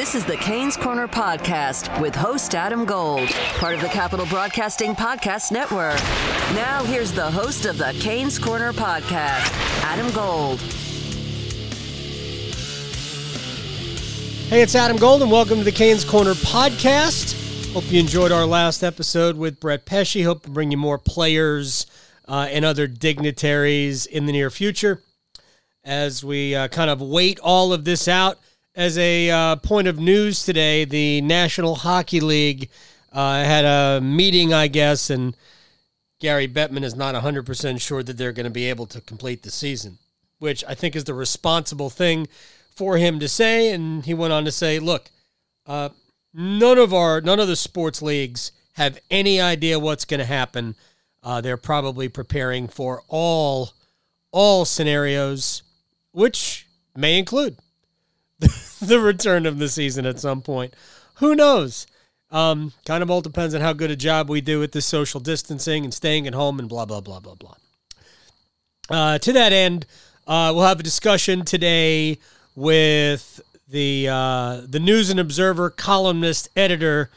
This is the Canes Corner Podcast with host Adam Gold, part of the Capital Broadcasting Podcast Network. Now, here's the host of the Canes Corner Podcast, Adam Gold. Hey, it's Adam Gold, and welcome to the Canes Corner Podcast. Hope you enjoyed our last episode with Brett Pesce. Hope to bring you more players uh, and other dignitaries in the near future as we uh, kind of wait all of this out. As a uh, point of news today, the National Hockey League uh, had a meeting, I guess, and Gary Bettman is not 100% sure that they're going to be able to complete the season, which I think is the responsible thing for him to say. And he went on to say, look, uh, none of our, none of the sports leagues have any idea what's going to happen. Uh, they're probably preparing for all, all scenarios, which may include the return of the season at some point. Who knows? Um, kind of all depends on how good a job we do with this social distancing and staying at home and blah, blah, blah, blah, blah. Uh, to that end, uh, we'll have a discussion today with the uh, the News and Observer columnist editor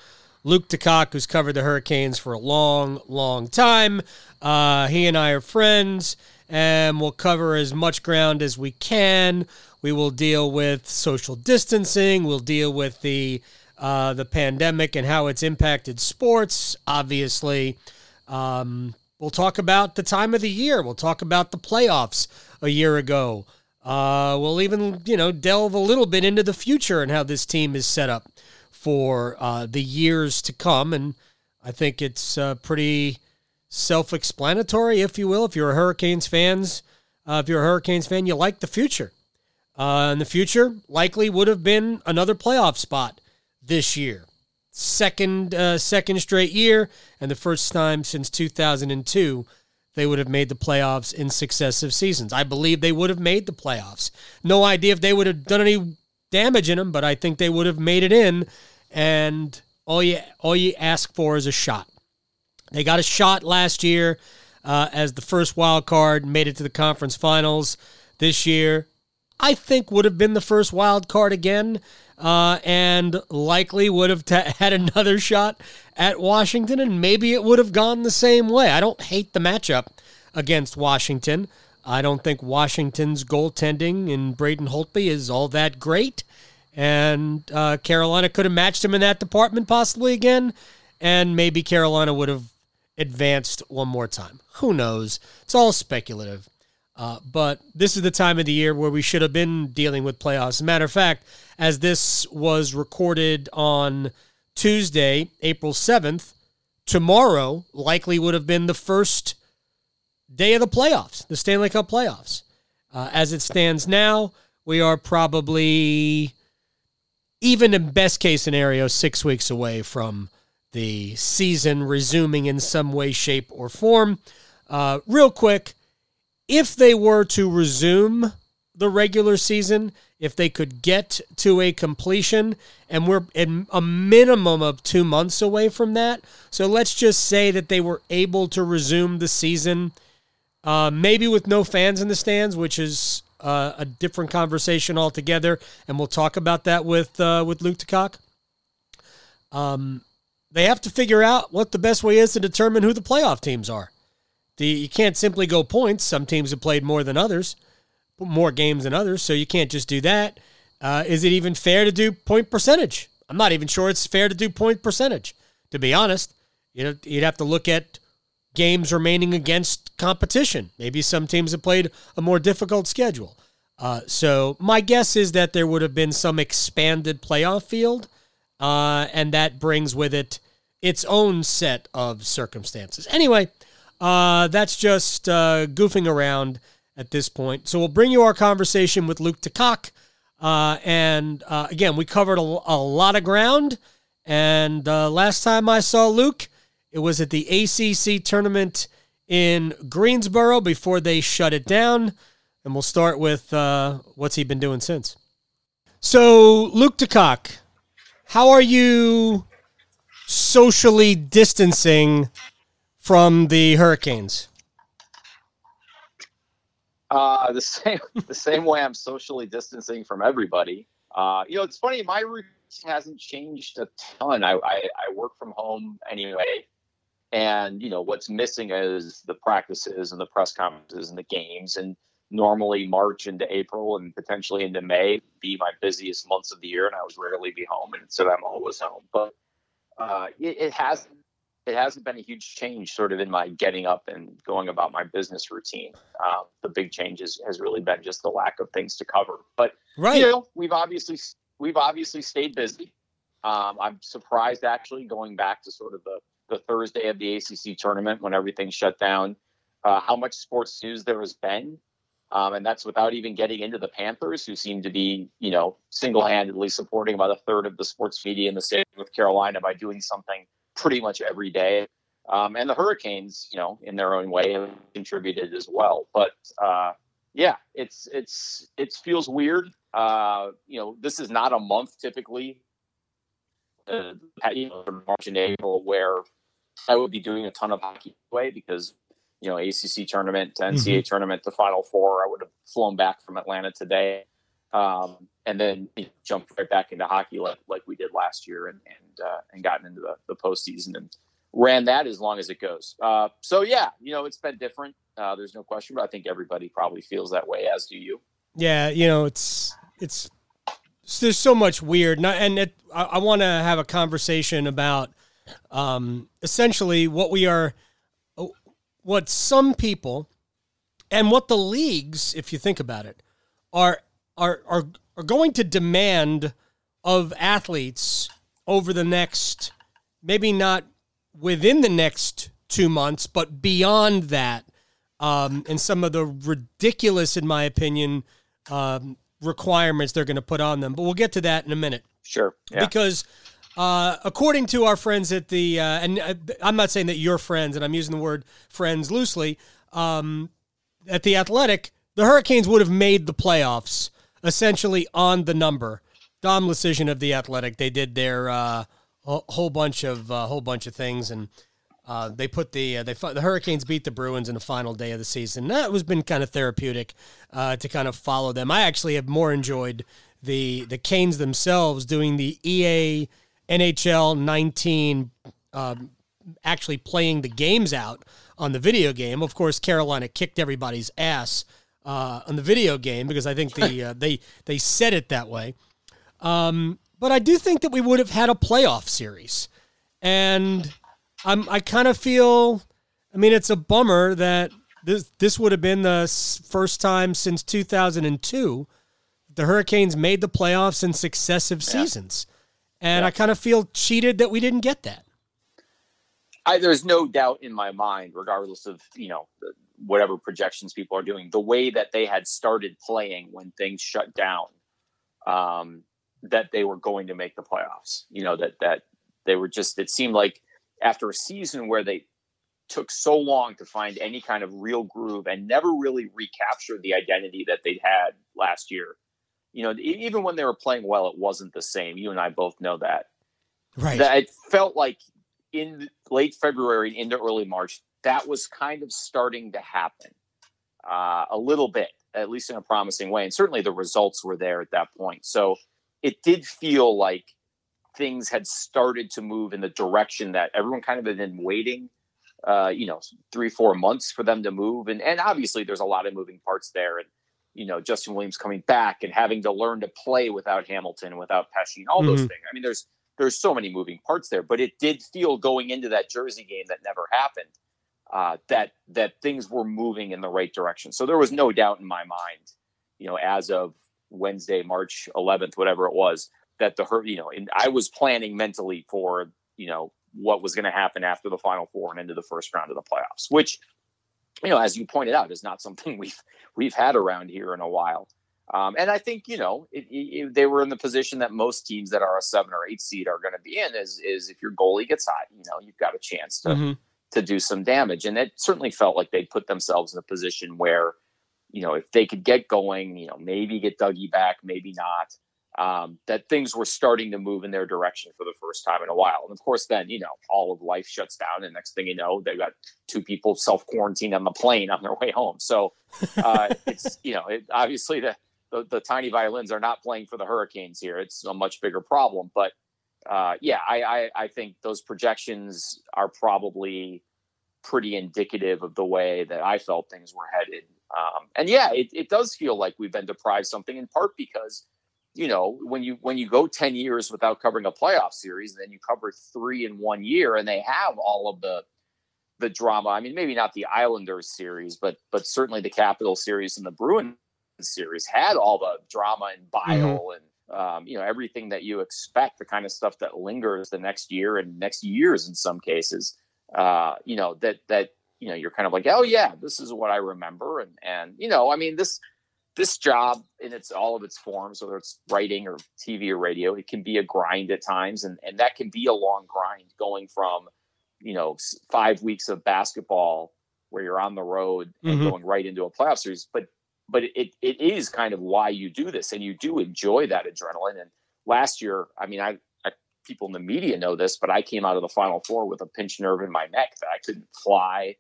Luke DeCock, who's covered the Hurricanes for a long, long time. Uh, he and I are friends, and we'll cover as much ground as we can. We will deal with social distancing. We'll deal with the uh, the pandemic and how it's impacted sports. Obviously, um, we'll talk about the time of the year. We'll talk about the playoffs a year ago. Uh, we'll even, you know, delve a little bit into the future and how this team is set up for uh, the years to come. And I think it's uh, pretty self-explanatory, if you will. If you're a Hurricanes fans, uh, if you're a Hurricanes fan, you like the future. Uh, and the future likely would have been another playoff spot this year, second uh, second straight year, and the first time since 2002 they would have made the playoffs in successive seasons. I believe they would have made the playoffs. No idea if they would have done any damage in them, but I think they would have made it in. And all you all you ask for is a shot. They got a shot last year uh, as the first wild card, made it to the conference finals. This year, I think would have been the first wild card again, uh, and likely would have t- had another shot at Washington, and maybe it would have gone the same way. I don't hate the matchup against Washington. I don't think Washington's goaltending in Braden Holtby is all that great. And uh, Carolina could have matched him in that department possibly again. And maybe Carolina would have advanced one more time. Who knows? It's all speculative. Uh, but this is the time of the year where we should have been dealing with playoffs. As a matter of fact, as this was recorded on Tuesday, April 7th, tomorrow likely would have been the first day of the playoffs, the Stanley Cup playoffs. Uh, as it stands now, we are probably, even in best case scenario, six weeks away from the season resuming in some way, shape, or form. Uh, real quick, if they were to resume the regular season, if they could get to a completion, and we're in a minimum of two months away from that. So let's just say that they were able to resume the season, uh, maybe with no fans in the stands, which is uh, a different conversation altogether, and we'll talk about that with uh, with Luke DeCock. Um, they have to figure out what the best way is to determine who the playoff teams are. The, you can't simply go points. Some teams have played more than others more games than others, so you can't just do that. Uh, is it even fair to do point percentage? I'm not even sure it's fair to do point percentage. To be honest, you know, you'd have to look at games remaining against competition. Maybe some teams have played a more difficult schedule. Uh, so my guess is that there would have been some expanded playoff field, uh, and that brings with it its own set of circumstances. Anyway, uh, that's just uh, goofing around at this point. So we'll bring you our conversation with Luke DeCock. Uh, and uh, again, we covered a, a, lot of ground. And uh, last time I saw Luke, it was at the ACC tournament in Greensboro before they shut it down. And we'll start with uh, what's he been doing since. So, Luke DeCock, how are you socially distancing from the Hurricanes? Uh, the same the same way I'm socially distancing from everybody. Uh, you know, it's funny. My everything hasn't changed a ton. I, I, I work from home anyway, and you know what's missing is the practices and the press conferences and the games. And normally March into April and potentially into May be my busiest months of the year, and I was rarely be home, and so I'm always home. But uh, it, it hasn't it hasn't been a huge change sort of in my getting up and going about my business routine. Um, the big change is, has really been just the lack of things to cover. But right. you know, we've obviously we've obviously stayed busy. Um, I'm surprised actually going back to sort of the the Thursday of the ACC tournament when everything shut down, uh, how much sports news there has been. Um, and that's without even getting into the Panthers, who seem to be, you know, single-handedly supporting about a third of the sports media in the state of North Carolina by doing something pretty much every day. Um, and the Hurricanes, you know, in their own way, have contributed as well. But uh, yeah, it's it's it feels weird. Uh, you know, this is not a month typically. Uh, you know, March and April, where I would be doing a ton of hockey away because you know ACC tournament, to NCAA mm-hmm. tournament, the Final Four. I would have flown back from Atlanta today, um, and then you know, jumped right back into hockey like like we did last year, and and uh, and gotten into the the postseason and ran that as long as it goes. Uh, so yeah, you know it's been different. Uh, there's no question, but I think everybody probably feels that way, as do you. Yeah, you know it's it's there's so much weird, and it, I, I want to have a conversation about um, essentially what we are, what some people, and what the leagues, if you think about it, are are are are going to demand of athletes over the next maybe not within the next two months, but beyond that, um, and some of the ridiculous, in my opinion, um, requirements they're going to put on them. But we'll get to that in a minute. Sure. Yeah. Because uh, according to our friends at the, uh, and uh, I'm not saying that you're friends, and I'm using the word friends loosely, um, at the Athletic, the Hurricanes would have made the playoffs essentially on the number. Dom Luszczyszyn of the Athletic, they did their uh, whole bunch of uh, whole bunch of things, and they put the they the Hurricanes beat the Bruins in the final day of the season. That was been kind of therapeutic to kind of follow them. I actually have more enjoyed the the Canes themselves doing the EA NHL 19, um, actually playing the games out on the video game. Of course, Carolina kicked everybody's ass uh, on the video game because I think the uh, they they said it that way. Um, but I do think that we would have had a playoff series, and I'm I kind of feel. I mean, it's a bummer that this this would have been the first time since 2002 the Hurricanes made the playoffs in successive yeah. seasons, and yeah. I kind of feel cheated that we didn't get that. I, there's no doubt in my mind, regardless of you know whatever projections people are doing, the way that they had started playing when things shut down, um, that they were going to make the playoffs. You know that that they were just. It seemed like after a season where they took so long to find any kind of real groove and never really recaptured the identity that they'd had last year. You know, even when they were playing well, it wasn't the same. You and I both know that. Right. That it felt like in late February into early March, that was kind of starting to happen uh, a little bit, at least in a promising way. And certainly the results were there at that point. So it did feel like things had started to move in the direction that everyone kind of had been waiting uh, you know three four months for them to move and and obviously there's a lot of moving parts there and you know justin williams coming back and having to learn to play without hamilton without pesce and all mm-hmm. those things i mean there's there's so many moving parts there but it did feel going into that jersey game that never happened uh, that that things were moving in the right direction so there was no doubt in my mind you know as of wednesday march 11th whatever it was that the hurt, you know, and I was planning mentally for, you know, what was going to happen after the final four and into the first round of the playoffs, which, you know, as you pointed out, is not something we've, we've had around here in a while. Um, and I think, you know, it, it, they were in the position that most teams that are a seven or eight seed are going to be in is, is if your goalie gets hot, you know, you've got a chance to, mm-hmm. to do some damage. And it certainly felt like they put themselves in a position where, you know, if they could get going, you know, maybe get Dougie back, maybe not um, that things were starting to move in their direction for the first time in a while. And of course, then, you know, all of life shuts down. And next thing you know, they've got two people self quarantined on the plane on their way home. So uh, it's, you know, it, obviously the, the, the tiny violins are not playing for the Hurricanes here. It's a much bigger problem. But uh, yeah, I, I, I think those projections are probably pretty indicative of the way that I felt things were headed. Um, and yeah, it, it does feel like we've been deprived something in part because you know when you when you go 10 years without covering a playoff series then you cover three in one year and they have all of the the drama i mean maybe not the islanders series but but certainly the capital series and the bruin series had all the drama and bile mm-hmm. and um, you know everything that you expect the kind of stuff that lingers the next year and next years in some cases uh, you know that that you know you're kind of like oh yeah this is what i remember and and you know i mean this this job in its all of its forms, whether it's writing or TV or radio, it can be a grind at times, and and that can be a long grind going from, you know, five weeks of basketball where you're on the road and mm-hmm. going right into a playoff series. But but it it is kind of why you do this, and you do enjoy that adrenaline. And last year, I mean, I, I people in the media know this, but I came out of the Final Four with a pinched nerve in my neck that I couldn't fly,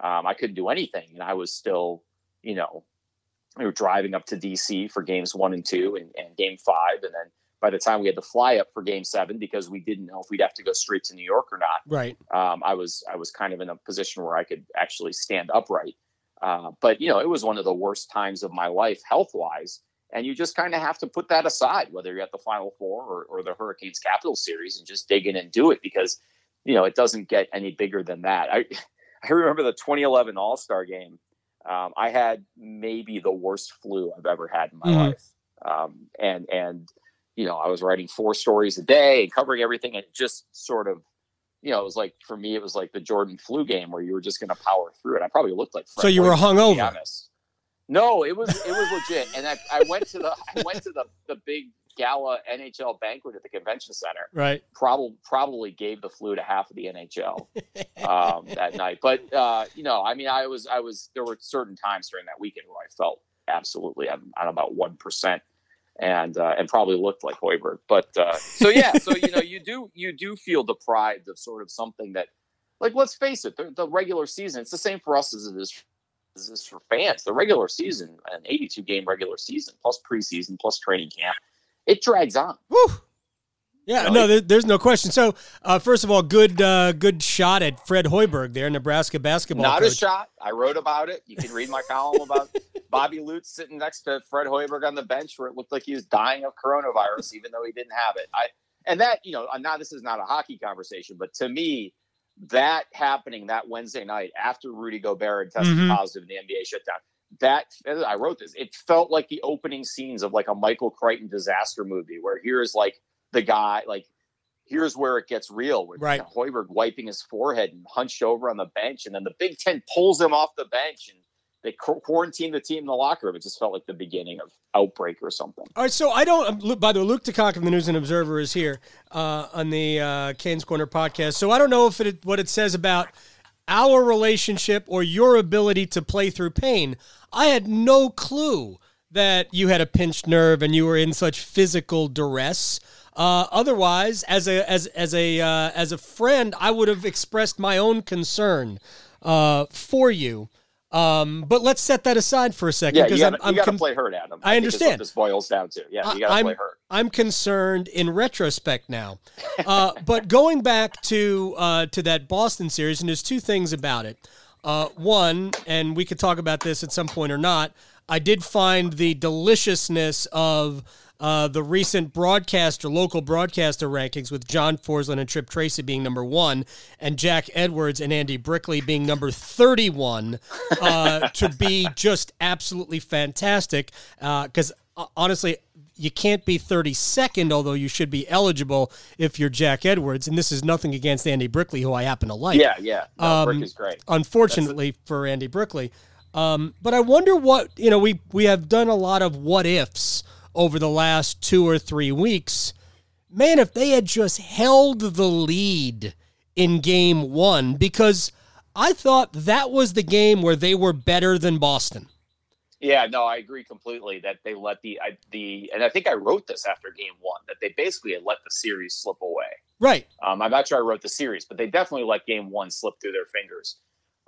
um, I couldn't do anything, and I was still, you know, we were driving up to DC for games one and two and, and game five. And then by the time we had to fly up for game seven, because we didn't know if we'd have to go straight to New York or not. Right. Um, I was, I was kind of in a position where I could actually stand upright. Uh, but you know, it was one of the worst times of my life health wise. And you just kind of have to put that aside, whether you're at the final four or, or the Hurricanes capital series and just dig in and do it because, you know, it doesn't get any bigger than that. I, I remember the 2011 All Star game um, I had maybe the worst flu I've ever had in my mm-hmm. life. Um, and, and, you know, I was writing four stories a day and covering everything and just sort of, you know, it was like, for me, it was like the Jordan flu game where you were just going to power through it. I probably looked like, Fred so you were hungover. No, it was, it was legit. And I, I went to the, I went to the, the big gala NHL banquet at the convention center. Right. Probably probably gave the flu to half of the NHL um, that night. But uh, you know, I mean, I was I was there were certain times during that weekend where I felt absolutely I'm, I'm about one percent. And uh, and probably looked like Hoiberg, but uh, so yeah, so you know you do you do feel deprived of sort of something that, like let's face it, the, the regular season it's the same for us as it is as it is for fans. The regular season, an 82 game regular season plus preseason plus training camp, it drags on. Woo. Yeah, you know, no, there, there's no question. So, uh, first of all, good uh, good shot at Fred Hoiberg there, Nebraska basketball. Not coach. a shot. I wrote about it. You can read my column about Bobby Lutz sitting next to Fred Hoiberg on the bench, where it looked like he was dying of coronavirus, even though he didn't have it. I and that you know, now this is not a hockey conversation, but to me, that happening that Wednesday night after Rudy Gobert tested mm-hmm. positive in the NBA shutdown that I wrote this. It felt like the opening scenes of like a Michael Crichton disaster movie, where here's like the guy, like here's where it gets real. With right. Hoiberg wiping his forehead and hunched over on the bench, and then the Big Ten pulls him off the bench and they quarantined the team in the locker room. It just felt like the beginning of outbreak or something. All right, so I don't. Um, by the way, Luke DeCock of the News and Observer is here uh, on the uh, Canes Corner podcast. So I don't know if it what it says about our relationship or your ability to play through pain. I had no clue that you had a pinched nerve and you were in such physical duress. Uh, otherwise, as a as as a uh, as a friend, I would have expressed my own concern uh, for you. Um, but let's set that aside for a second. Yeah, you got to com- play hurt, Adam. I, I understand. this boils down to. Yeah, you got to play hurt. I'm concerned in retrospect now. Uh, but going back to uh, to that Boston series, and there's two things about it. Uh, one, and we could talk about this at some point or not. I did find the deliciousness of uh, the recent broadcaster, local broadcaster rankings with John Forslund and Tripp Tracy being number one, and Jack Edwards and Andy Brickley being number 31 uh, to be just absolutely fantastic. Because uh, honestly, you can't be 32nd, although you should be eligible if you're Jack Edwards. And this is nothing against Andy Brickley, who I happen to like. Yeah, yeah. No, um, Brickley's great. Unfortunately for Andy Brickley. Um, but I wonder what, you know, we, we have done a lot of what ifs over the last two or three weeks. Man, if they had just held the lead in game one, because I thought that was the game where they were better than Boston. Yeah, no, I agree completely that they let the I, the and I think I wrote this after game one that they basically had let the series slip away. Right. Um, I'm not sure I wrote the series, but they definitely let game one slip through their fingers.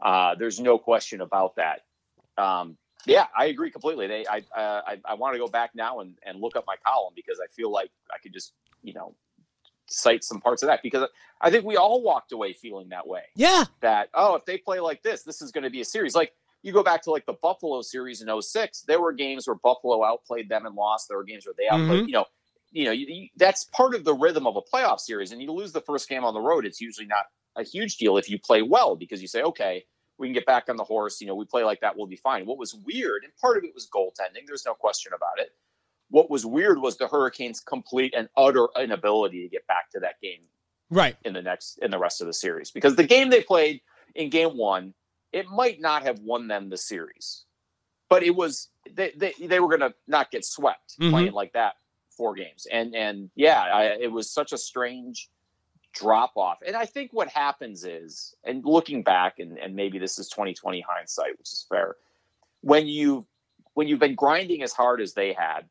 Uh, there's no question about that. Um, Yeah, I agree completely. They, I, uh, I, I want to go back now and, and look up my column because I feel like I could just, you know, cite some parts of that because I think we all walked away feeling that way. Yeah. That oh, if they play like this, this is going to be a series. Like you go back to like the Buffalo series in 06, there were games where Buffalo outplayed them and lost. There were games where they outplayed, Mhm. you know, you know, you, you, that's part of the rhythm of a playoff series. And you lose the first game on the road, it's usually not a huge deal if you play well because you say, okay, we can get back on the horse. You know, we play like that, we'll be fine. What was weird, and part of it was goaltending. There's no question about it. What was weird was the Hurricanes' complete and utter inability to get back to that game Right. in the next in the rest of the series because the game they played in game one it might not have won them the series but it was they they, they were going to not get swept Mhm. playing like that four games and and yeah I, it was such a strange drop off and i think what happens is and looking back and, and maybe this is 2020 hindsight which is fair when you when you've been grinding as hard as they had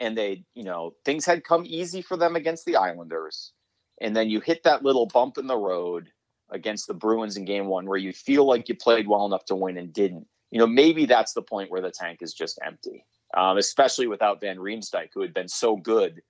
and they you know things had come easy for them against the islanders and then you hit that little bump in the road against the Bruins in game one where you feel like you played well enough to win and didn't. You know, maybe that's the point where the tank is just empty, um, especially without Van Riemsdyk, who had been so good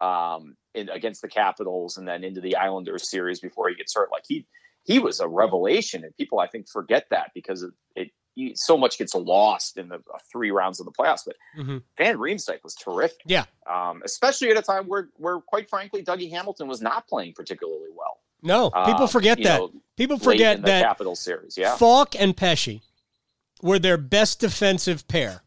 um, in, against the Capitals and then into the Islanders series before he gets hurt. Like he he was a revelation, and people I think forget that because it, it so much gets lost in the uh, three rounds of the playoffs. But hmm Van Riemsdyk was terrific. Yeah. Um, especially at a time where, where, quite frankly, Dougie Hamilton was not playing particularly well. No, people Um, forget that. know, people forget that Capital series. Yeah. Falk and Pesce were their best defensive pair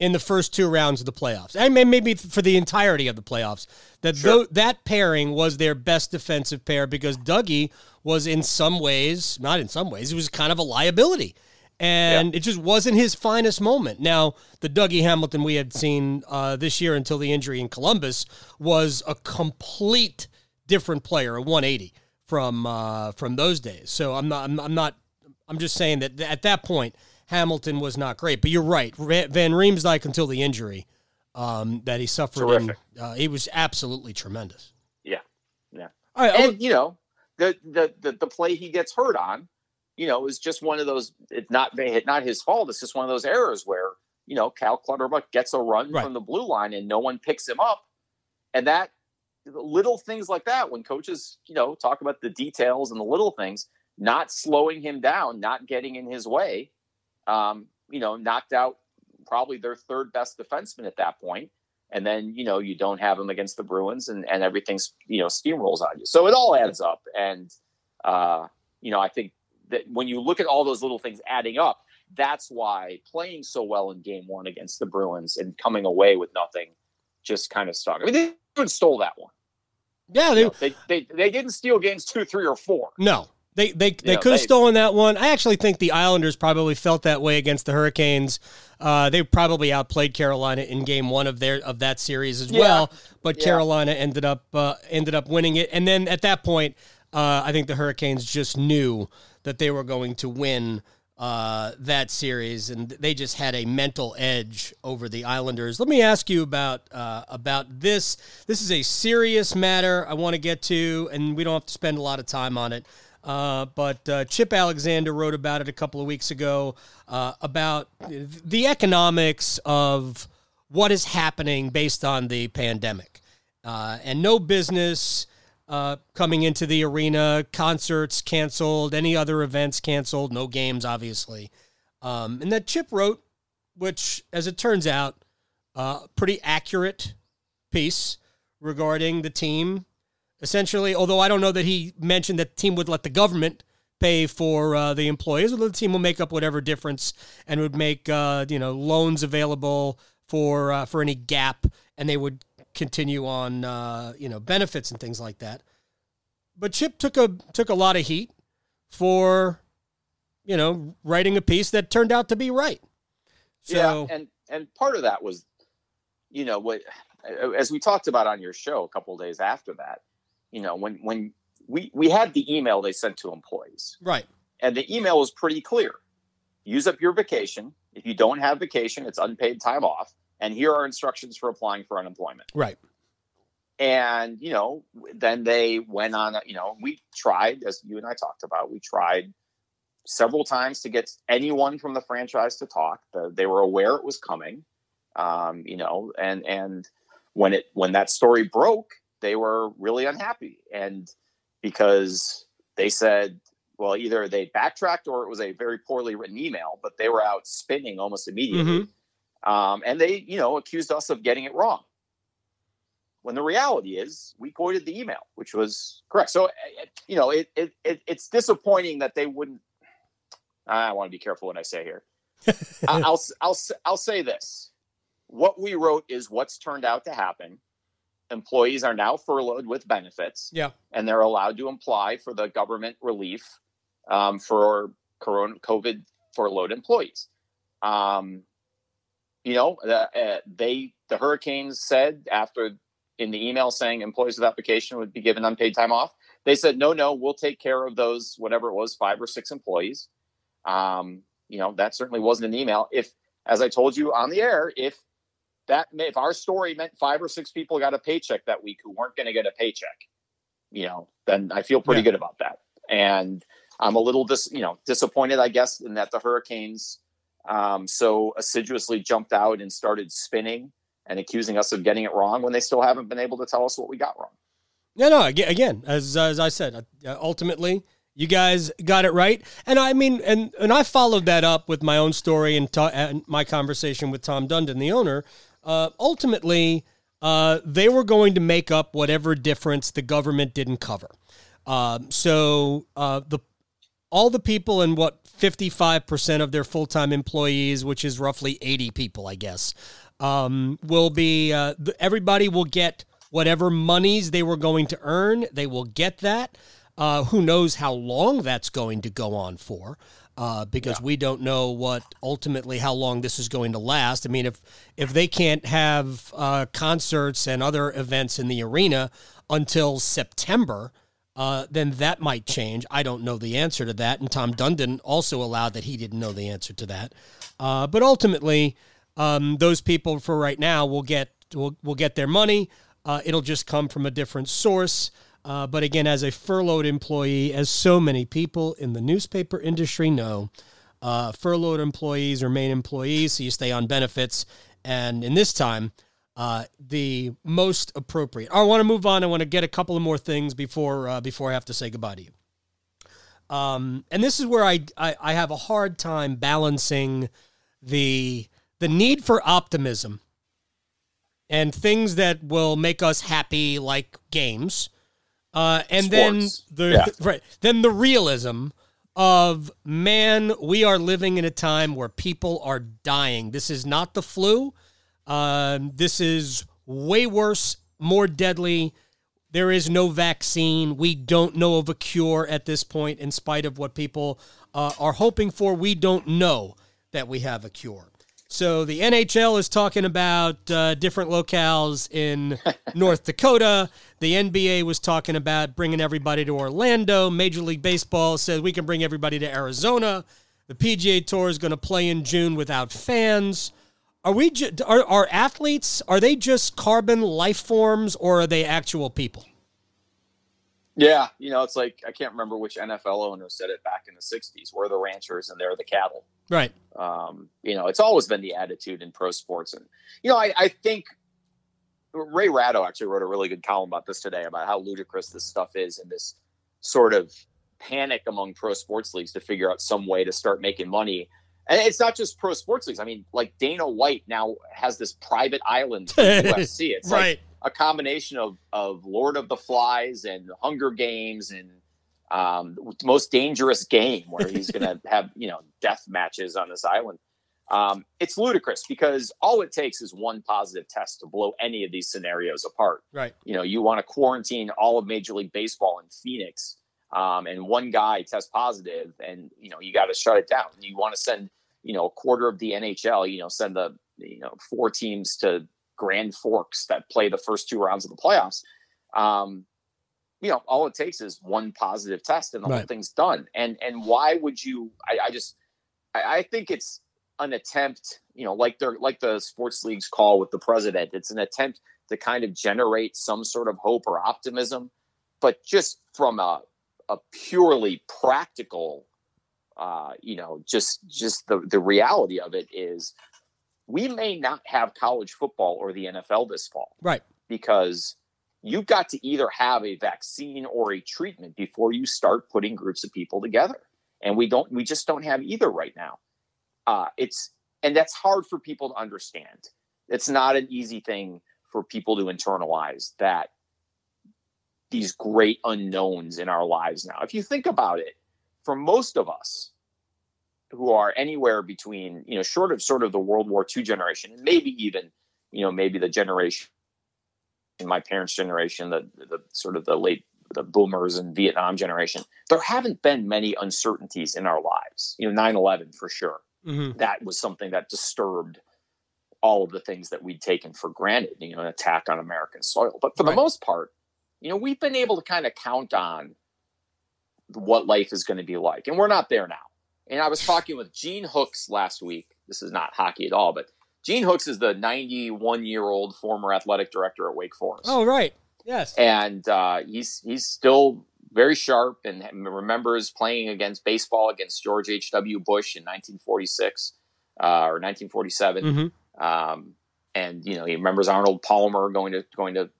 in the first two rounds of the playoffs. I mean, maybe for the entirety of the playoffs. That Sure. tho- that pairing was their best defensive pair because Dougie was in some ways, not in some ways, he was kind of a liability. And it just wasn't his finest moment. Now, the Dougie Hamilton we had seen uh, this year until the injury in Columbus was a complete different player, a 180 from uh, from those days. So I'm not I'm, I'm not I'm just saying that at that point Hamilton was not great. But you're right, Van Riemsdyk until the injury um, that he suffered, in, uh, he was absolutely tremendous. Yeah. Yeah. All right, And, you know, the, the, the, the play he gets hurt on, you know, is just one of those, it's not, not his fault. It's just one of those errors where, you know, Cal Clutterbuck gets a run Right. from the blue line and no one picks him up. And that little things like that, when coaches, you know, talk about the details and the little things, not slowing him down, not getting in his way, um, you know, knocked out probably their third best defenseman at that. And then, you know, you don't have him against the Bruins and, and everything's, you know, steamrolls on you. So it all adds up. And, uh, you know, I think that when you look at all those little things adding up, that's why playing so well in game one against the Bruins and coming away with nothing just kind of stuck. I mean, they even stole that one. yeah, they, You know, they, they, they didn't steal games two, three, or four. no. They they, they know, could have stolen that one. I actually think the Islanders probably felt that way against the Hurricanes. Uh, they probably outplayed Carolina in Game One of their of that series as Yeah. well. But Yeah. Carolina ended up uh, ended up winning it. And then at that point, uh, I think the Hurricanes just knew that they were going to win uh, that series, and they just had a mental edge over the Islanders. Let me ask you about uh, about this. This is a serious matter I want to get to, and we don't have to spend a lot of time on it. Uh, but uh, Chip Alexander wrote about it a couple of weeks ago uh, about the economics of what is happening based on the pandemic. Uh, and no business uh, coming into the arena, concerts canceled, any other events canceled, no games, obviously. Um, and that Chip wrote, which, as it turns out, uh, pretty accurate piece regarding the team. Essentially, although I don't know that he mentioned that the team would let the government pay for uh, the employees, or the team will make up whatever difference and would make uh, you know loans available for uh, for any gap, and they would continue on uh, you know benefits and things like that. But Chip took a took a lot of heat for you know writing a piece that turned out to be right. So yeah, and and part of that was, you know, what as we talked about on your show a couple of days after that, you know, when when we we had the email they sent to employees, right, and the email was pretty clear: use up your vacation. If you don't have vacation, it's unpaid time off. And here are instructions for applying for unemployment. right, And you know, then they went on. You know, we tried, as you and I talked about, we tried several times to get anyone from the franchise to talk. they were aware it was coming, um, you know, and and when it when that story broke, they were really unhappy, and because they said, well, either they backtracked or it was a very poorly written email, but they were out spinning almost immediately, mm-hmm. Um, and they you know accused us of getting it wrong. When the reality is, we quoted the email, which was correct. So, you know, it, it, it it's disappointing that they wouldn't I want to be careful what I say here. I'll, I'll, I'll say this. What we wrote is what's turned out to happen. Employees are now furloughed with benefits. Yeah. And they're allowed to apply for the government relief um, for corona, COVID furloughed employees. Um, you know, uh, they, the hurricanes said after in the email saying employees with application would be given unpaid time off. They said, no, no, we'll take care of those, whatever it was, five or six employees. Um, you know, that certainly wasn't an email. If, as I told you on the air, if that if our story meant five or six people got a paycheck that week who weren't going to get a paycheck, you know, then I feel pretty yeah. good about that. And I'm a little dis, you know, disappointed, I guess, in that the Hurricanes um, so assiduously jumped out and started spinning and accusing us of getting it wrong when they still haven't been able to tell us what we got wrong. Yeah, no, again, as as I said, uh, ultimately you guys got it right. And I mean, and, and I followed that up with my own story and, ta- and my conversation with Tom Dundon, the owner. Uh, ultimately, uh, they were going to make up whatever difference the government didn't cover. Um, so uh, the all the people in what 55% of their full-time employees, which is roughly 80 people, I guess, um, will be uh, everybody will get whatever monies they were going to earn. They will get that. Uh, who knows how long that's going to go on for? Uh, because yeah. we don't know what ultimately how long this is going to last. I mean, if if they can't have uh, concerts and other events in the arena until September, uh, then that might change. I don't know the answer to that. And Tom Dundon also allowed that he didn't know the answer to that. Uh, but ultimately, um, those people for right now will get will will get their money. Uh, it'll just come from a different source. Uh, but again, as a furloughed employee, as so many people in the newspaper industry know, uh, furloughed employees remain employees, so you stay on benefits. And in this time, uh, the most appropriate. I want to move on. I want to get a couple of more things before uh, before I have to say goodbye to you. Um, and this is where I, I I have a hard time balancing the the need for optimism and things that will make us happy, like games uh, and Sports. then the yeah. right then the realism of man, we are living in a time where people are dying. This is not the flu. Uh, this is way worse, more deadly. There is no vaccine. We don't know of a cure at this point, in spite of what people uh, are hoping for. We don't know that we have a cure. So the NHL is talking about uh, different locales in North Dakota. The NBA was talking about bringing everybody to Orlando. Major League Baseball says we can bring everybody to Arizona. The PGA Tour is going to play in June without fans. Are we ju- are, are athletes are they just carbon life forms or are they actual people? Yeah, you know, it's like I can't remember which NFL owner said it back in the '60s. We're the ranchers and they're the cattle. Right. Um, you know, it's always been the attitude in pro sports, and you know, I, I think Ray Ratto actually wrote a really good column about this today about how ludicrous this stuff is and this sort of panic among pro sports leagues to figure out some way to start making money. And it's not just pro sports leagues. I mean, like Dana White now has this private island UFC. It's right. like a combination of of Lord of the Flies and Hunger Games and um, most dangerous game where he's going to have you know death matches on this island. Um, it's ludicrous because all it takes is one positive test to blow any of these scenarios apart. Right. You know, you want to quarantine all of Major League Baseball in Phoenix, um, and one guy tests positive, and you know you got to shut it down. You want to send you know a quarter of the NHL. You know, send the you know four teams to Grand Forks that play the first two rounds of the playoffs. Um, you know, all it takes is one positive test and the right. whole thing's done. And and why would you? I, I just I, I, think it's an attempt. You know, like they're like the sports leagues call with the president. It's an attempt to kind of generate some sort of hope or optimism, but just from a a purely practical uh, you know, just just the the reality of it is, we may not have college football or the NFL this fall, right? Because you've got to either have a vaccine or a treatment before you start putting groups of people together, and we don't. We just don't have either right now. Uh, it's and that's hard for people to understand. It's not an easy thing for people to internalize that these great unknowns in our lives now. If you think about it, for most of us who are anywhere between, you know, short of sort of the World War II generation, and maybe even, you know, maybe the generation, in my parents' generation, the the sort of the late the boomers and Vietnam generation, there haven't been many uncertainties in our lives. You know, 9-11 for sure. Mm-hmm. That was something that disturbed all of the things that we'd taken for granted, you know, an attack on American soil. But for right. the most part, you know, we've been able to kind of count on what life is going to be like. And we're not there now. And I was talking with Gene Hooks last week. This is not hockey at all, but Gene Hooks is the 91 year old former athletic director at Wake Forest. Oh, right. Yes. And uh, he's he's still very sharp and remembers playing against baseball against George H.W. Bush in 1946 uh, or 1947. Mm-hmm. Um, and you know he remembers Arnold Palmer going to going to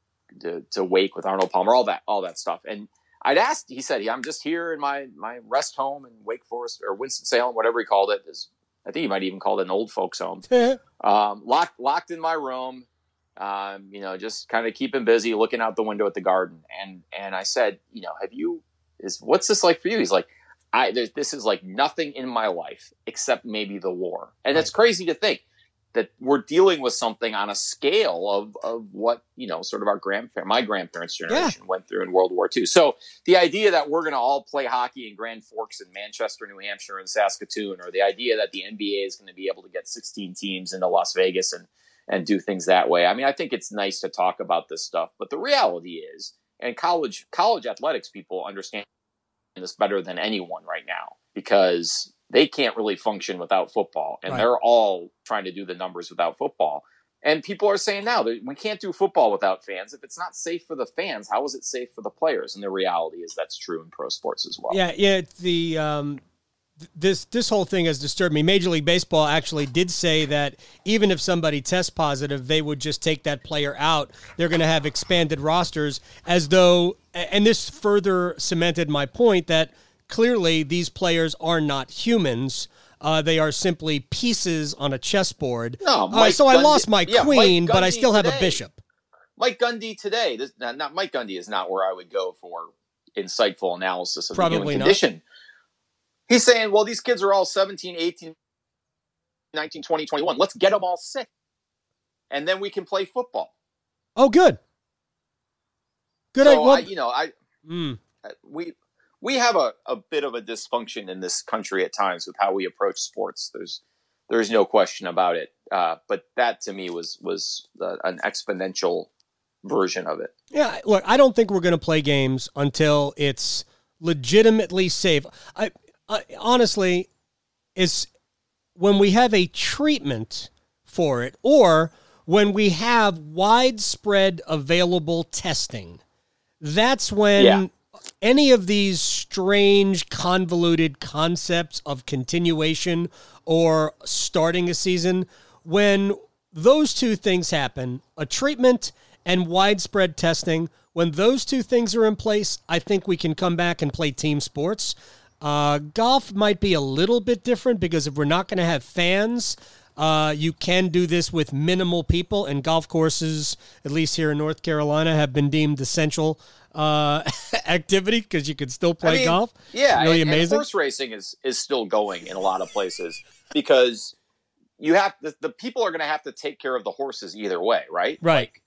to, to Wake with Arnold Palmer, all that, all that stuff. And I'd asked, he said, I'm just here in my, my rest home in Wake Forest or Winston-Salem, whatever he called it. Is, I think he might even call it an old folks home. um, locked, locked in my room, um, you know, just kind of keeping busy, looking out the window at the garden. And, and I said, you know, have you, is, what's this like for you? He's like, I, this is like nothing in my life except maybe the war. And it's crazy to think that we're dealing with something on a scale of of what you know sort of our grandparents my grandparents generation yeah. went through in world war ii so the idea that we're going to all play hockey in grand forks and manchester new hampshire and saskatoon or the idea that the nba is going to be able to get 16 teams into las vegas and and do things that way i mean i think it's nice to talk about this stuff but the reality is and college college athletics people understand this better than anyone right now because they can't really function without football, and right. they're all trying to do the numbers without football. And people are saying now that we can't do football without fans. If it's not safe for the fans, how is it safe for the players? And the reality is that's true in pro sports as well. Yeah, yeah. The um, this this whole thing has disturbed me. Major League Baseball actually did say that even if somebody tests positive, they would just take that player out. They're going to have expanded rosters, as though, and this further cemented my point that clearly these players are not humans. Uh, they are simply pieces on a chessboard. No, uh, so Gundy, I lost my yeah, queen, but I still have today. a bishop. Mike Gundy today. This, not Mike Gundy is not where I would go for insightful analysis of Probably the human condition. Not. He's saying, well, these kids are all 17, 18, 19, 20, 21. Let's get them all sick. And then we can play football. Oh, good. Good. So I, well, I, you know, I, mm. we, we have a, a bit of a dysfunction in this country at times with how we approach sports. There's there's no question about it. Uh, but that to me was was the, an exponential version of it. Yeah, look, I don't think we're going to play games until it's legitimately safe. I, I honestly, is when we have a treatment for it, or when we have widespread available testing. That's when yeah any of these strange, convoluted concepts of continuation or starting a season, when those two things happen, a treatment and widespread testing, when those two things are in place, I think we can come back and play team sports. Uh, golf might be a little bit different because if we're not going to have fans, uh, you can do this with minimal people, and golf courses, at least here in North Carolina, have been deemed essential uh, activity because you can still play I mean, golf. Yeah, really and, amazing. And horse racing is is still going in a lot of places because you have the, the people are going to have to take care of the horses either way, right? Right. Like,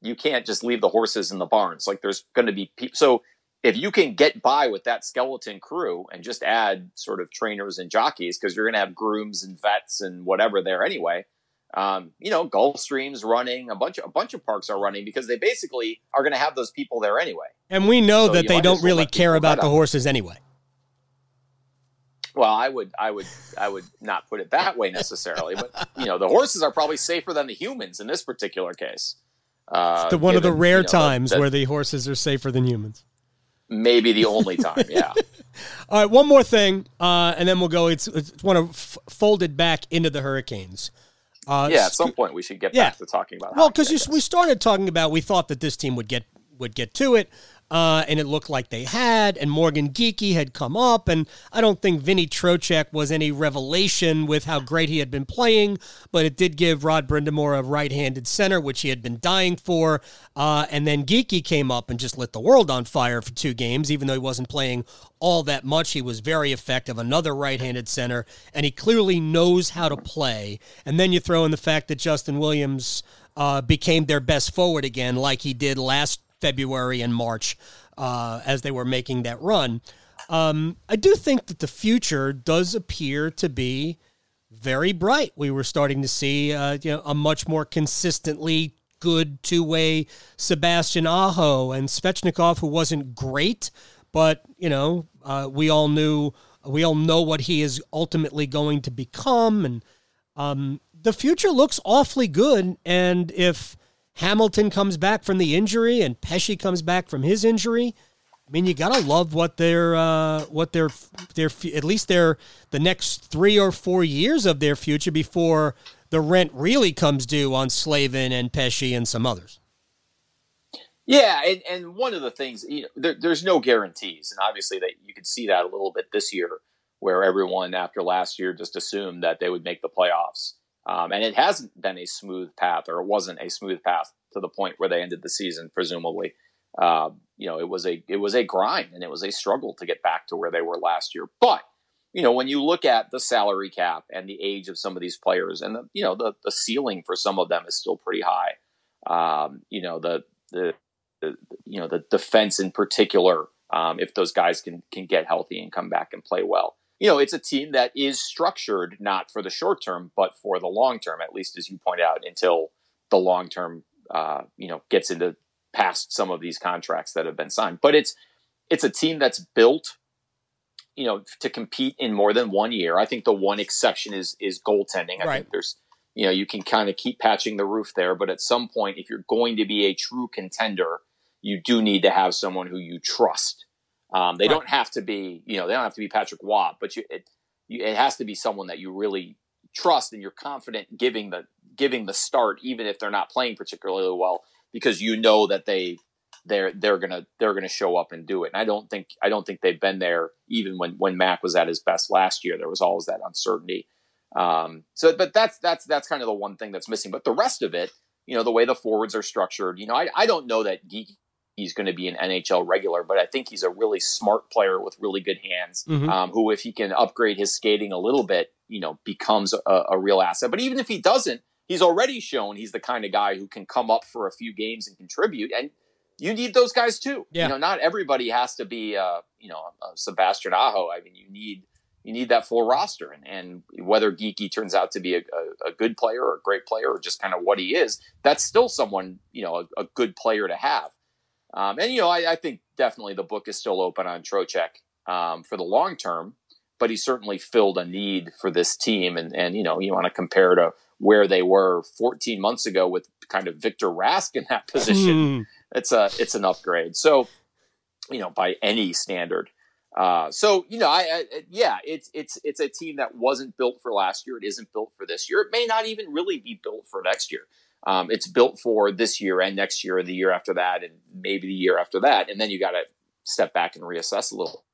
you can't just leave the horses in the barns. Like there's going to be people. So if you can get by with that skeleton crew and just add sort of trainers and jockeys, because you're going to have grooms and vets and whatever there anyway, um, you know, Gulfstream's running, a bunch of a bunch of parks are running because they basically are going to have those people there anyway. And we know so that they don't really care about the horses anyway. Well, I would, I would, I would not put it that way necessarily, but you know, the horses are probably safer than the humans in this particular case. Uh, the one given, of the rare you know, times where the horses are safer than humans. Maybe the only time, yeah. All right, one more thing, uh, and then we'll go. It's, it's one of f- folded back into the Hurricanes. Uh, yeah, at some point we should get yeah. back to talking about. Well, because we started talking about we thought that this team would get would get to it. Uh, and it looked like they had, and Morgan Geekie had come up, and I don't think Vinny Trocheck was any revelation with how great he had been playing, but it did give Rod Brind'Amour a right-handed center, which he had been dying for, uh, and then Geekie came up and just lit the world on fire for two games, even though he wasn't playing all that much. He was very effective, another right-handed center, and he clearly knows how to play. And then you throw in the fact that Justin Williams uh, became their best forward again, like he did last February and March uh, as they were making that run. Um, I do think that the future does appear to be very bright. We were starting to see uh, you know, a much more consistently good two way Sebastian Aho and Svechnikov, who wasn't great, but you know uh, we all knew we all know what he is ultimately going to become, and um, the future looks awfully good. And if Hamilton comes back from the injury and Pesce comes back from his injury. I mean, you gotta love what their uh, what their their at least their the next three or four years of their future before the rent really comes due on Slavin and Pesce and some others. Yeah, and, and one of the things you know, there, there's no guarantees, and obviously that you could see that a little bit this year, where everyone after last year just assumed that they would make the playoffs. Um, and it hasn't been a smooth path, or it wasn't a smooth path to the point where they ended the season, presumably. Uh, you know, it was a it was a grind and it was a struggle to get back to where they were last year. But you know, when you look at the salary cap and the age of some of these players, and the you know the the ceiling for some of them is still pretty high. Um, you know the, the the you know the defense in particular, um, if those guys can can get healthy and come back and play well you know, it's a team that is structured not for the short term, but for the long term, at least as you point out, until the long term, uh, you know, gets into past some of these contracts that have been signed. But it's it's a team that's built, you know, to compete in more than one year. I think the one exception is is goaltending. I right. think there's, you know, you can kind of keep patching the roof there, but at some point, if you're going to be a true contender, you do need to have someone who you trust um, they right. don't have to be, you know, they don't have to be Patrick Watt, but you, it, you, it has to be someone that you really trust and you're confident giving the giving the start, even if they're not playing particularly well, because you know that they they're they're gonna they're gonna show up and do it. And I don't think I don't think they've been there even when when Mac was at his best last year. There was always that uncertainty. Um, so, but that's that's that's kind of the one thing that's missing. But the rest of it, you know, the way the forwards are structured, you know, I, I don't know that Geek he's going to be an NHL regular, but I think he's a really smart player with really good hands. Mm-hmm. Um, who, if he can upgrade his skating a little bit, you know, becomes a, a, real asset. But even if he doesn't, he's already shown he's the kind of guy who can come up for a few games and contribute. And you need those guys too. Yeah. You know, not everybody has to be, uh, you know, Sebastian Aho. I mean, you need you need that full roster, and, and whether Geekie turns out to be a, a, a, good player or a great player or just kind of what he is, that's still someone you know a, a good player to have. Um, and you know, I, I, think definitely the book is still open on Trocheck um, for the long term, but he certainly filled a need for this team. And and you know, you want to compare to where they were 14 months ago with kind of Victor Rask in that position. it's a it's an upgrade. So you know, by any standard. Uh, so you know, I, I, yeah, it's it's it's a team that wasn't built for last year. It isn't built for this year. It may not even really be built for next year. Um, it's built for this year and next year and the year after that and maybe the year after that, and then you got to step back and reassess a little.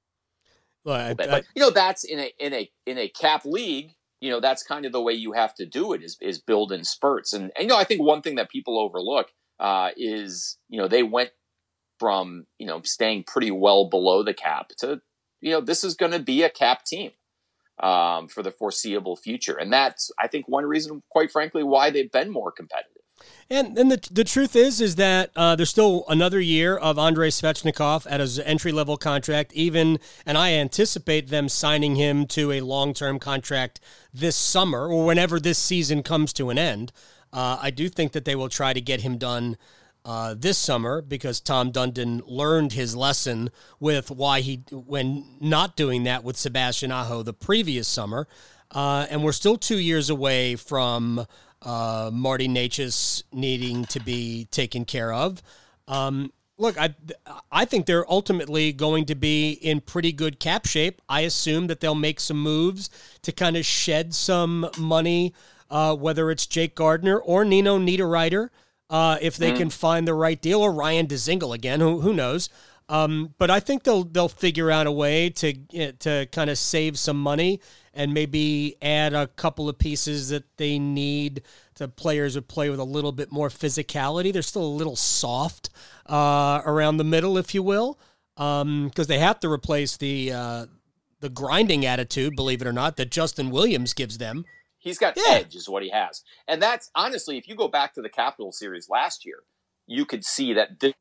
Well, I, bit. But you know that's in a in a in a cap league. You know that's kind of the way you have to do it is is build in spurts. And, and you know I think one thing that people overlook uh, is you know they went from you know staying pretty well below the cap to you know this is going to be a cap team um, for the foreseeable future. And that's, I think, one reason, quite frankly, why they've been more competitive. And the, the truth is is that uh, there's still another year of Andrei Svechnikov at his entry level contract. Even and I anticipate them signing him to a long term contract this summer or whenever this season comes to an end. Uh, I do think that they will try to get him done uh, this summer because Tom Dundon learned his lesson with why he when not doing that with Sebastian Aho the previous summer, uh, and we're still two years away from uh, Marty Necas needing to be taken care of. Um, look, I I think they're ultimately going to be in pretty good cap shape. I assume that they'll make some moves to kind of shed some money, uh, whether it's Jake Gardiner or Nino Niederreiter, uh, if they mm. can find the right deal, or Ryan Dzingel again. Who who knows? Um, but I think they'll they'll figure out a way to to kind of save some money and maybe add a couple of pieces that they need to players who play with a little bit more physicality. They're still a little soft uh, around the middle, if you will, because um, they have to replace the uh, the grinding attitude, believe it or not, that Justin Williams gives them. He's got yeah. edge, is what he has, and that's honestly, if you go back to the Capital series last year, you could see that this,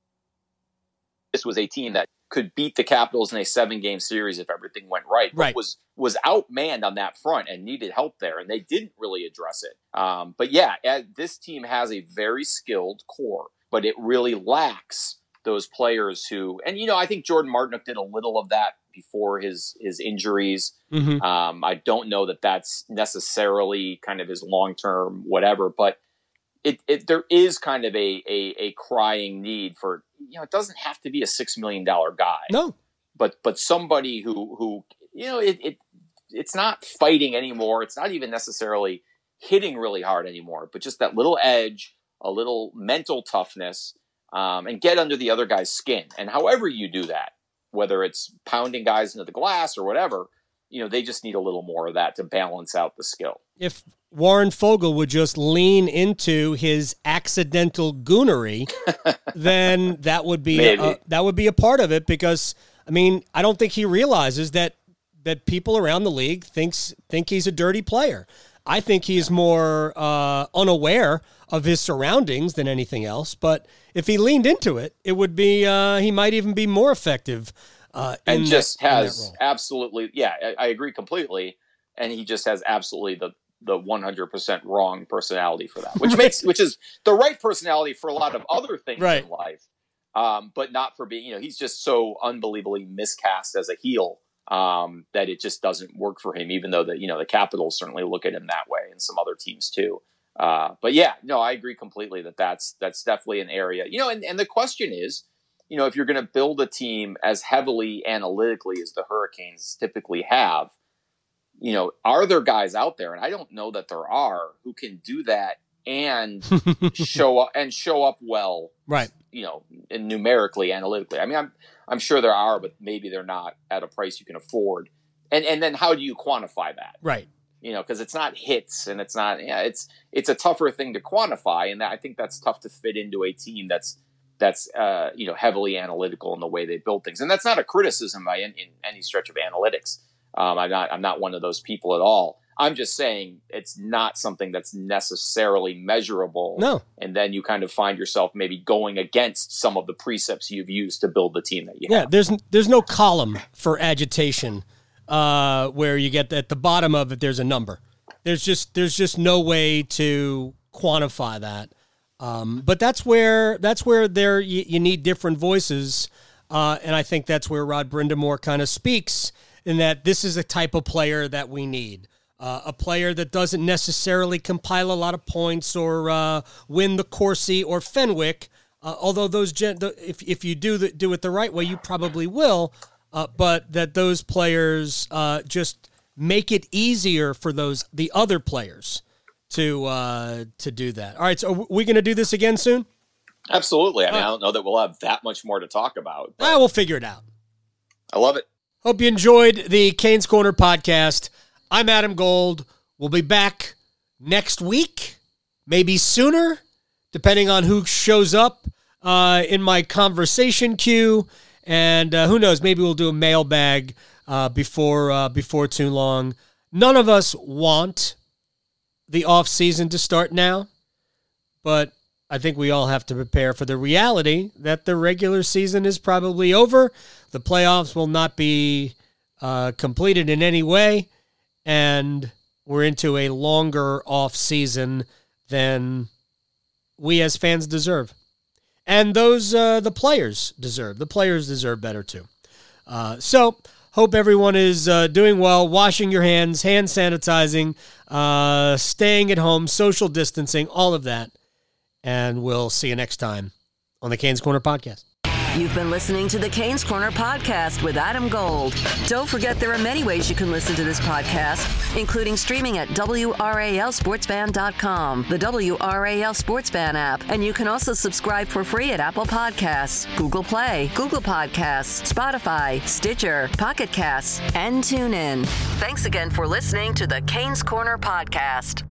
this was a team that could beat the Capitals in a seven game series if everything went right. Right. was was outmanned on that front and needed help there, and they didn't really address it. Um, but yeah, this team has a very skilled core, but it really lacks those players who, and you know, I think Jordan Martinook did a little of that before his his injuries. Mm-hmm. Um, I don't know that that's necessarily kind of his long term whatever, but it, it there is kind of a, a a crying need for you know it doesn't have to be a six million dollar guy. No, but but somebody who who you know it, it it's not fighting anymore. It's not even necessarily hitting really hard anymore, but just that little edge, a little mental toughness, um, and get under the other guy's skin. And however you do that, whether it's pounding guys into the glass or whatever, you know they just need a little more of that to balance out the skill. If Warren Foegele would just lean into his accidental goonery, then that would be a, that would be a part of it. Because I mean, I don't think he realizes that that people around the league thinks think he's a dirty player. I think he's more uh, unaware of his surroundings than anything else. But if he leaned into it, it would be uh, he might even be more effective. Uh, and just that, has absolutely, yeah, I, I agree completely. And he just has absolutely the the 100% wrong personality for that, which makes which is the right personality for a lot of other things right. in life, um, but not for being. You know, he's just so unbelievably miscast as a heel um, that it just doesn't work for him. Even though the you know the Capitals certainly look at him that way, and some other teams too. Uh, but yeah, no, I agree completely that that's that's definitely an area. You know, and, and the question is, you know, if you're going to build a team as heavily analytically as the Hurricanes typically have you know, are there guys out there, and I don't know that there are, who can do that and show up and show up well, right? You know, numerically, analytically. I mean, I'm I'm sure there are, but maybe they're not at a price you can afford. And and then how do you quantify that? Right. You know, because it's not hits and it's not yeah, it's it's a tougher thing to quantify, and that, I think that's tough to fit into a team that's that's uh, you know heavily analytical in the way they build things, and that's not a criticism by in, in any stretch of analytics. Um, I'm not I'm not one of those people at all. I'm just saying it's not something that's necessarily measurable. No. And then you kind of find yourself maybe going against some of the precepts you've used to build the team that you yeah, have. there's there's no column for agitation uh, where you get at the bottom of it there's a number. There's just there's just no way to quantify that. Um, but that's where that's where there you, you need different voices, uh, and I think that's where Rod Brind'Amour kind of speaks in that this is a type of player that we need. Uh, a player that doesn't necessarily compile a lot of points or uh, win the Corsi or Fenwick, uh, although those gen- the, if if you do the, do it the right way, you probably will. Uh, but that those players uh, just make it easier for those the other players to uh, to do that. All right, so are we going to do this again soon? Absolutely. I mean, I don't know that we'll have that much more to talk about. But... Ah, we'll figure it out. I love it. Hope you enjoyed the Canes Corner podcast. I'm Adam Gold. We'll be back next week, maybe sooner, depending on who shows up uh, in my conversation queue. And uh, who knows, maybe we'll do a mailbag uh, before uh, before too long. None of us want the off season to start now, but I think we all have to prepare for the reality that the regular season is probably over. The playoffs will not be uh, completed in any way, and we're into a longer off season than we as fans deserve, and those uh, the players deserve. The players deserve better too. Uh, so hope everyone is uh, doing well, washing your hands, hand sanitizing, uh, staying at home, social distancing, all of that and we'll see you next time on the Canes Corner podcast. You've been listening to the Canes Corner podcast with Adam Gold. Don't forget there are many ways you can listen to this podcast, including streaming at WRALSportsFan.com, the WRAL Sports Fan app, and you can also subscribe for free at Apple Podcasts, Google Play, Google Podcasts, Spotify, Stitcher, Pocket Casts, and TuneIn. Thanks again for listening to the Canes Corner podcast.